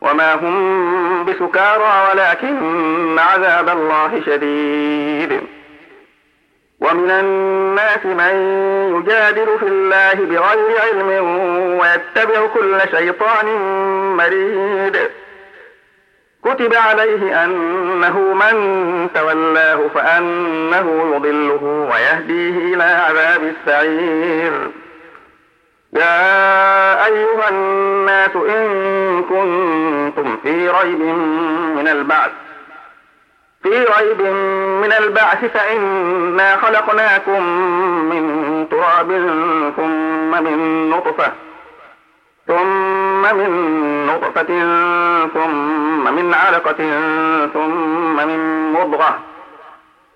وما هم بسكارى ولكن عذاب الله شديد. ومن الناس من يجادل في الله بغير علم ويتبع كل شيطان مريد. كتب عليه أنه من تولاه فأنه يضله ويهديه إلى عذاب السعير. يا أيها الناس إن كنتم في ريب من البعث في ريب من البعث فإنا خلقناكم من تراب ثم من نطفة ثم من نطفة ثم من علقة ثم من مضغة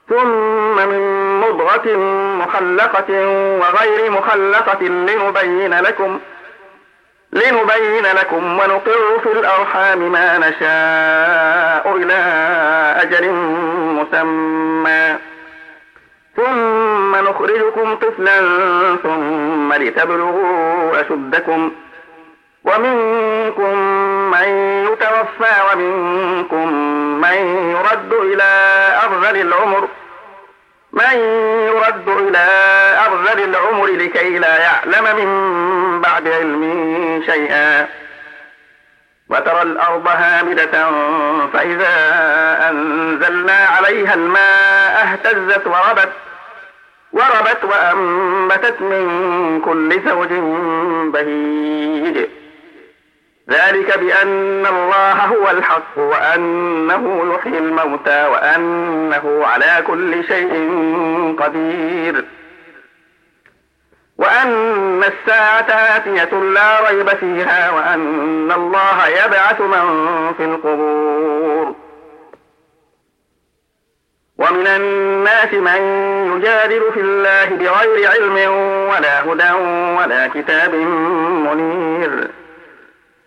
ثم من مضغة مخلقة وغير مخلقة لنبين لكم لنبين لكم ونقر في الأرحام ما نشاء إلى أجل مسمى. ثم نخرجكم طفلا ثم لتبلغوا أشدكم. ومنكم من يتوفى ومنكم من يرد إلى أرذل العمر. من يرد إلى أرذل العمر لكي لا يعلم من بعد علم شيئا وترى الأرض هامدة فإذا أنزلنا عليها الماء اهتزت وربت وربت وأنبتت من كل زوج بهيج. ذلك بأن الله هو الحق وأنه يحيي الموتى وأنه على كل شيء قدير. وأن الساعة آتية لا ريب فيها وأن الله يبعث من في القبور. ومن الناس من يجادل في الله بغير علم ولا هدى ولا كتاب منير.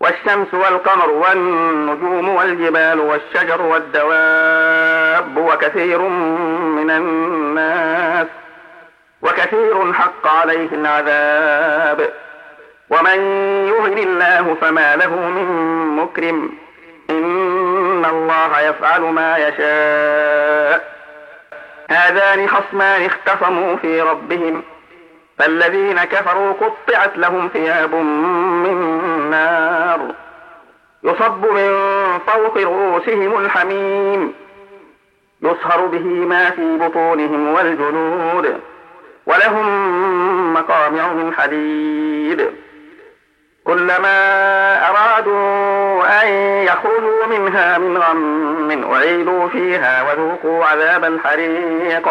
والشمس والقمر والنجوم والجبال والشجر والدواب وكثير من الناس وكثير حق عليه العذاب. ومن يهن الله فما له من مكرم. إن الله يفعل ما يشاء. هذان خصمان اختصموا في ربهم. فالذين كفروا قطعت لهم ثياب من نار. يصب من فوق رؤوسهم الحميم. يصهر به ما في بطونهم والجنود. ولهم مقامع من حديد. كلما أرادوا أن يخرجوا منها من غم أعيدوا فيها وذوقوا عذاب الحريق.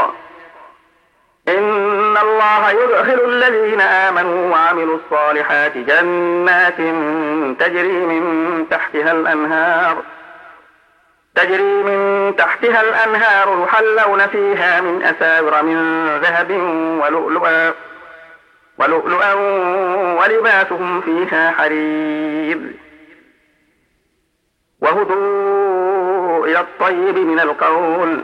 إن الله يدخل الذين آمنوا وعملوا الصالحات جنات تجري من تحتها الأنهار تجري من تحتها الأنهار يحلون فيها من أساور من ذهب ولؤلؤا ولؤلؤا ولباسهم فيها حرير وهدوا إلى الطيب من القول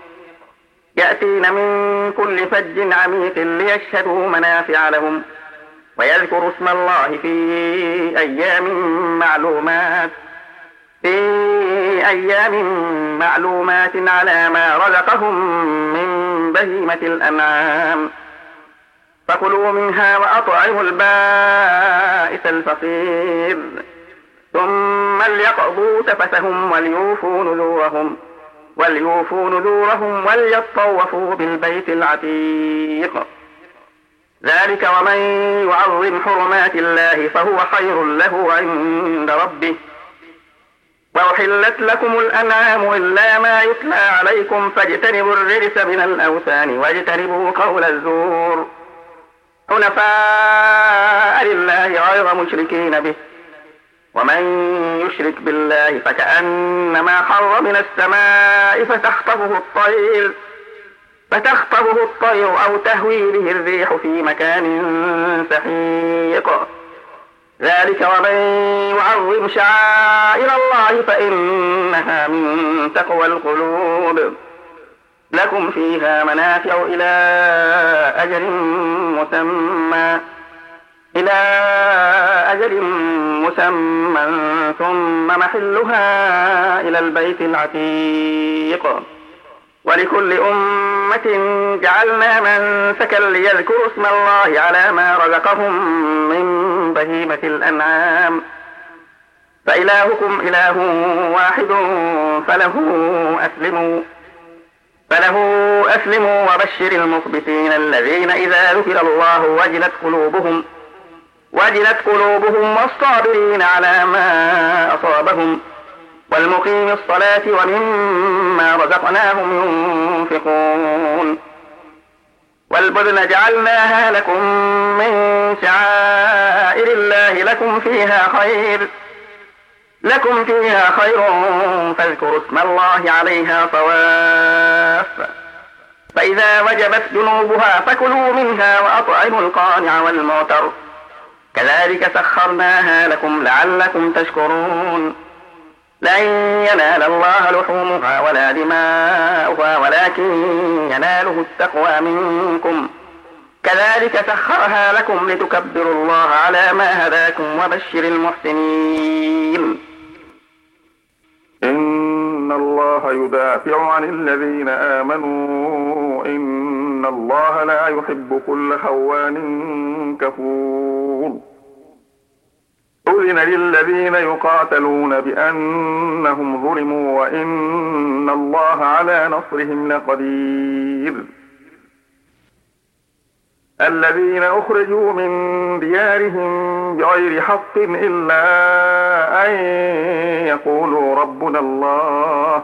يأتين من كل فج عميق ليشهدوا منافع لهم ويذكروا اسم الله في أيام معلومات في أيام معلومات على ما رزقهم من بهيمة الأنعام. فكلوا منها وأطعموا البائس الفقير ثم ليقضوا تفثهم وليوفوا نذورهم. وليوفوا نذورهم وليطوفوا بالبيت العتيق. ذلك ومن يعظم حرمات الله فهو خير له عند ربه. وأحلت لكم الأنعام إلا ما يتلى عليكم فاجتنبوا الرجس من الأوثان واجتنبوا قول الزور. حنفاء لله غير مشركين به. ومن يشرك بالله فكأنما خر من السماء فتخطفه الطير فتخطفه الطير أو تهوي به الريح في مكان سحيق. ذلك ومن يعظم شعائر الله فإنها من تقوى القلوب. لكم فيها منافع إلى أجل مسمى. إلى أجل مسمى ثم محلها إلى البيت العتيق. ولكل أمة جعلنا منسكا ليذكروا اسم الله على ما رزقهم من بهيمة الأنعام. فإلهكم إله واحد فله أسلموا فله أسلموا وبشر المخبتين الذين إذا ذكر الله وجلت قلوبهم. وجلت قلوبهم والصابرين على ما أصابهم. والمقيم الصلاة ومما رزقناهم ينفقون. والبدن جعلناها لكم من شعائر الله لكم فيها خير. لكم فيها خير فاذكروا اسم الله عليها صواف فإذا وجبت جنوبها فكلوا منها وأطعموا القانع والمعتر كذلك سخرناها لكم لعلكم تشكرون. لن ينال الله لحومها ولا دماؤها ولكن يناله التقوى منكم. كذلك سخرها لكم لتكبروا الله على ما هداكم وبشر المحسنين. إن الله يدافع عن الذين آمنوا إن الله لا يحب كل خوان كفور. أذن للذين يقاتلون بأنهم ظلموا وإن الله على نصرهم لقدير. الذين أخرجوا من ديارهم بغير حق إلا أن يقولوا ربنا الله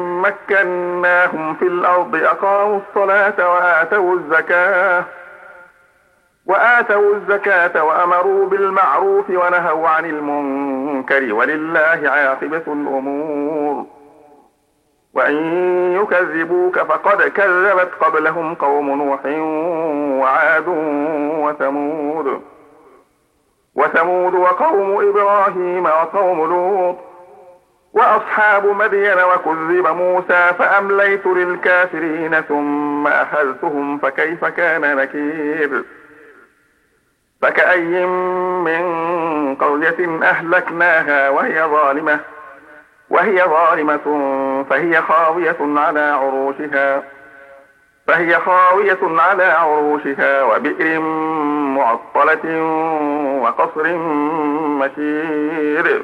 مكناهم في الأرض أقاموا الصلاة وآتوا الزكاة. وآتوا الزكاة وأمروا بالمعروف ونهوا عن المنكر ولله عاقبة الأمور. وإن يكذبوك فقد كذبت قبلهم قوم نوح وعاد وثمود. وثمود وقوم إبراهيم وقوم لوط. وأصحاب مدين وكذب موسى فأمليت للكافرين ثم أخذتهم فكيف كان نكير؟ فكأي من قرية أهلكناها وهي ظالمة وهي ظالمة فهي خاوية على عروشها فهي خاوية على عروشها وبئر معطلة وقصر مشير.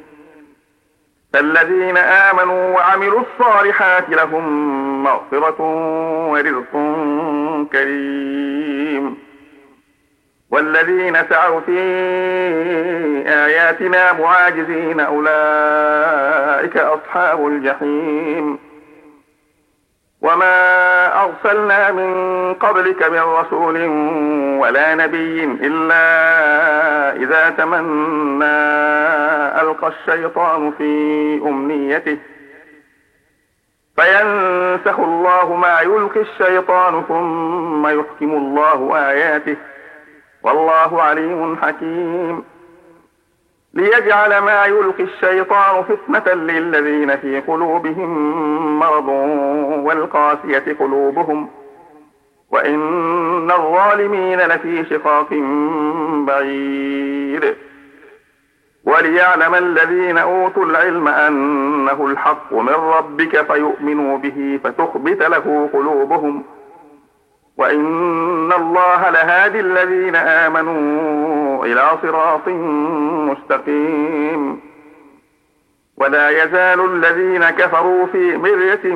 فالذين آمنوا وعملوا الصالحات لهم مغفرة ورزق كريم. والذين سعوا في آياتنا معاجزين أولئك أصحاب الجحيم. وما أرسلنا من قبلك من رسول ولا نبي إلا إذا تمنى ألقى الشيطان في أمنيته. فينسخ الله ما يلقي الشيطان ثم يحكم الله آياته. والله عليم حكيم. ليجعل ما يلقي الشيطان فتنة للذين في قلوبهم مرض والقاسية قلوبهم وإن الظالمين لفي شقاق بعيد. وليعلم الذين أوتوا العلم أنه الحق من ربك فيؤمنوا به فتخبت له قلوبهم. وإن الله لهادي الذين آمنوا إلى صراط مستقيم. ولا يزال الذين كفروا في مرية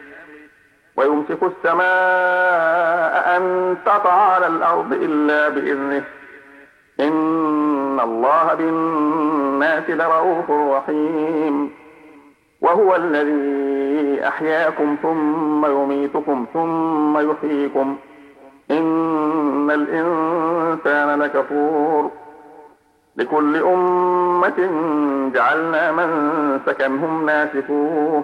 ويمسك السماء أن تقع على الأرض إلا بإذنه. إن الله بالناس لرؤوف رحيم. وهو الذي أحياكم ثم يميتكم ثم يحييكم. إن الإنسان لكفور. لكل أمة جعلنا من سكنهم ناسكوه.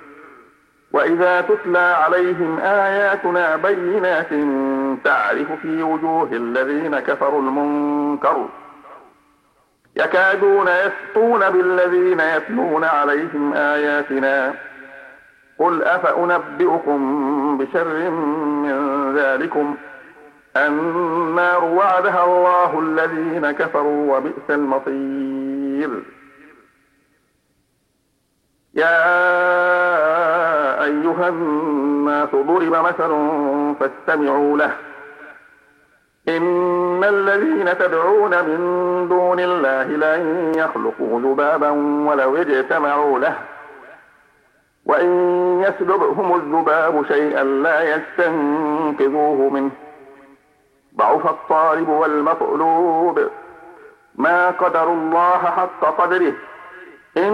وإذا تتلى عليهم آياتنا بينات تعرف في وجوه الذين كفروا المنكر يكادون يسطون بالذين يتلون عليهم آياتنا قل أفأنبئكم بشر من ذلكم النار وعدها الله الذين كفروا وبئس المصير يا أيها الناس ضرب مثل فاستمعوا له. إن الذين تدعون من دون الله لن يخلقوا ذبابا ولو اجتمعوا له. وإن يسلبهم الذباب شيئا لا يستنقذوه منه. ضعف الطالب والمطلوب. ما قدر الله حق قدره. إن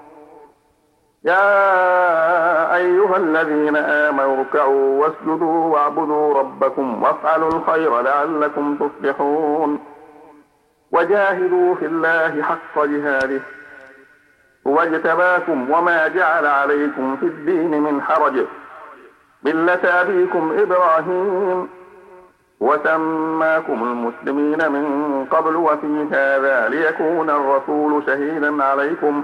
يا أيها الذين آمنوا اركعوا واسجدوا واعبدوا ربكم وافعلوا الخير لعلكم تفلحون. وجاهدوا في الله حق جهاده. هو اجتباكم وما جعل عليكم في الدين من حرج. ملة أبيكم إبراهيم. وسماكم المسلمين من قبل وفي هذا ليكون الرسول شهيدا عليكم.